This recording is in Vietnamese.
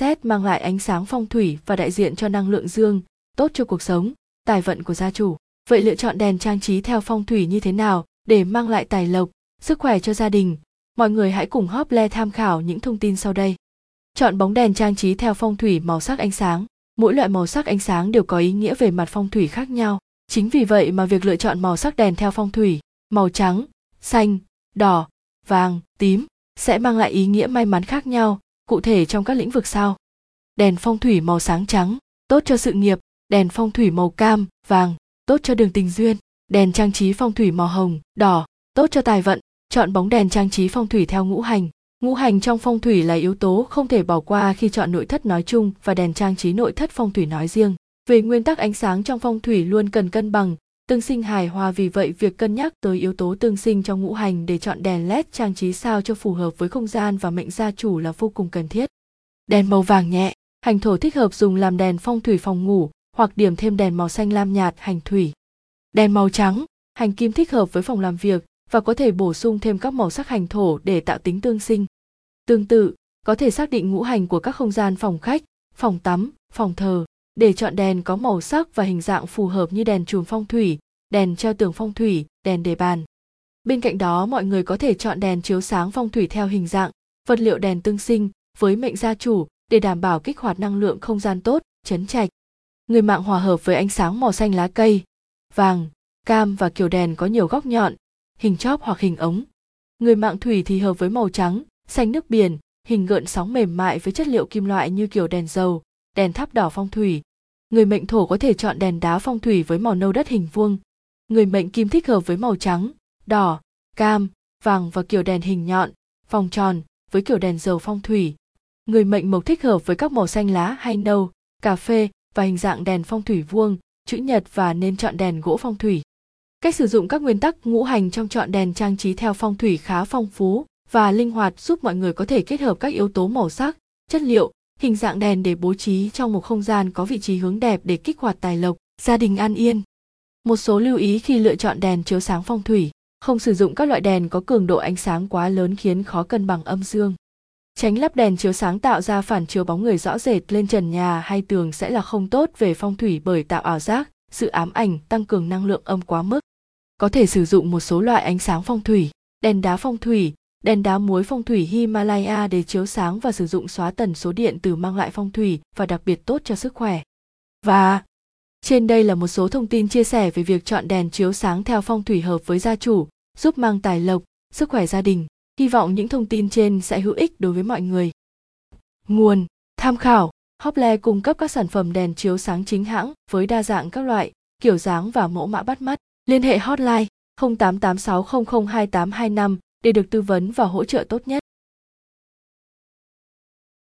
Xét mang lại ánh sáng phong thủy và đại diện cho năng lượng dương, tốt cho cuộc sống, tài vận của gia chủ. Vậy lựa chọn đèn trang trí theo phong thủy như thế nào để mang lại tài lộc, sức khỏe cho gia đình? Mọi người hãy cùng Hople tham khảo những thông tin sau đây. Chọn bóng đèn trang trí theo phong thủy màu sắc ánh sáng. Mỗi loại màu sắc ánh sáng đều có ý nghĩa về mặt phong thủy khác nhau. Chính vì vậy mà việc lựa chọn màu sắc đèn theo phong thủy, màu trắng, xanh, đỏ, vàng, tím sẽ mang lại ý nghĩa may mắn khác nhau, cụ thể trong các lĩnh vực sau. Đèn phong thủy màu sáng trắng, tốt cho sự nghiệp, đèn phong thủy màu cam, vàng, tốt cho đường tình duyên, đèn trang trí phong thủy màu hồng, đỏ, tốt cho tài vận, chọn bóng đèn trang trí phong thủy theo ngũ hành. Ngũ hành trong phong thủy là yếu tố không thể bỏ qua khi chọn nội thất nói chung và đèn trang trí nội thất phong thủy nói riêng. Về nguyên tắc ánh sáng trong phong thủy luôn cần cân bằng, tương sinh hài hòa vì vậy việc cân nhắc tới yếu tố tương sinh trong ngũ hành để chọn đèn led trang trí sao cho phù hợp với không gian và mệnh gia chủ là vô cùng cần thiết. Đèn màu vàng nhẹ, hành thổ thích hợp dùng làm đèn phong thủy phòng ngủ hoặc điểm thêm đèn màu xanh lam nhạt hành thủy. Đèn màu trắng, hành kim thích hợp với phòng làm việc và có thể bổ sung thêm các màu sắc hành thổ để tạo tính tương sinh. Tương tự, có thể xác định ngũ hành của các không gian phòng khách, phòng tắm, phòng thờ để chọn đèn có màu sắc và hình dạng phù hợp như đèn chùm phong thủy, đèn treo tường phong thủy, đèn đề bàn. Bên cạnh đó mọi người có thể chọn đèn chiếu sáng phong thủy theo hình dạng, vật liệu đèn tương sinh với mệnh gia chủ để đảm bảo kích hoạt năng lượng không gian tốt, chấn trạch. Người mạng hòa hợp với ánh sáng màu xanh lá cây, vàng, cam và kiểu đèn có nhiều góc nhọn, hình chóp hoặc hình ống. Người mạng thủy thì hợp với màu trắng, xanh nước biển, hình gợn sóng mềm mại với chất liệu kim loại như kiểu đèn dầu, đèn tháp đỏ phong thủy. Người mệnh thổ có thể chọn đèn đá phong thủy với màu nâu đất hình vuông. Người mệnh kim thích hợp với màu trắng, đỏ, cam, vàng và kiểu đèn hình nhọn, vòng tròn với kiểu đèn dầu phong thủy. Người mệnh mộc thích hợp với các màu xanh lá hay nâu, cà phê và hình dạng đèn phong thủy vuông, chữ nhật và nên chọn đèn gỗ phong thủy. Cách sử dụng các nguyên tắc ngũ hành trong chọn đèn trang trí theo phong thủy khá phong phú và linh hoạt giúp mọi người có thể kết hợp các yếu tố màu sắc, chất liệu, hình dạng đèn để bố trí trong một không gian có vị trí hướng đẹp để kích hoạt tài lộc, gia đình an yên. Một số lưu ý khi lựa chọn đèn chiếu sáng phong thủy, không sử dụng các loại đèn có cường độ ánh sáng quá lớn khiến khó cân bằng âm dương. Tránh lắp đèn chiếu sáng tạo ra phản chiếu bóng người rõ rệt lên trần nhà hay tường sẽ là không tốt về phong thủy bởi tạo ảo giác, sự ám ảnh, tăng cường năng lượng âm quá mức. Có thể sử dụng một số loại ánh sáng phong thủy, đèn đá phong thủy, đèn đá muối phong thủy Himalaya để chiếu sáng và sử dụng xóa tần số điện từ mang lại phong thủy và đặc biệt tốt cho sức khỏe. Và trên đây là một số thông tin chia sẻ về việc chọn đèn chiếu sáng theo phong thủy hợp với gia chủ, giúp mang tài lộc, sức khỏe gia đình. Hy vọng những thông tin trên sẽ hữu ích đối với mọi người. Nguồn, tham khảo, Hople cung cấp các sản phẩm đèn chiếu sáng chính hãng với đa dạng các loại, kiểu dáng và mẫu mã bắt mắt. Liên hệ hotline 0886002825 để được tư vấn và hỗ trợ tốt nhất.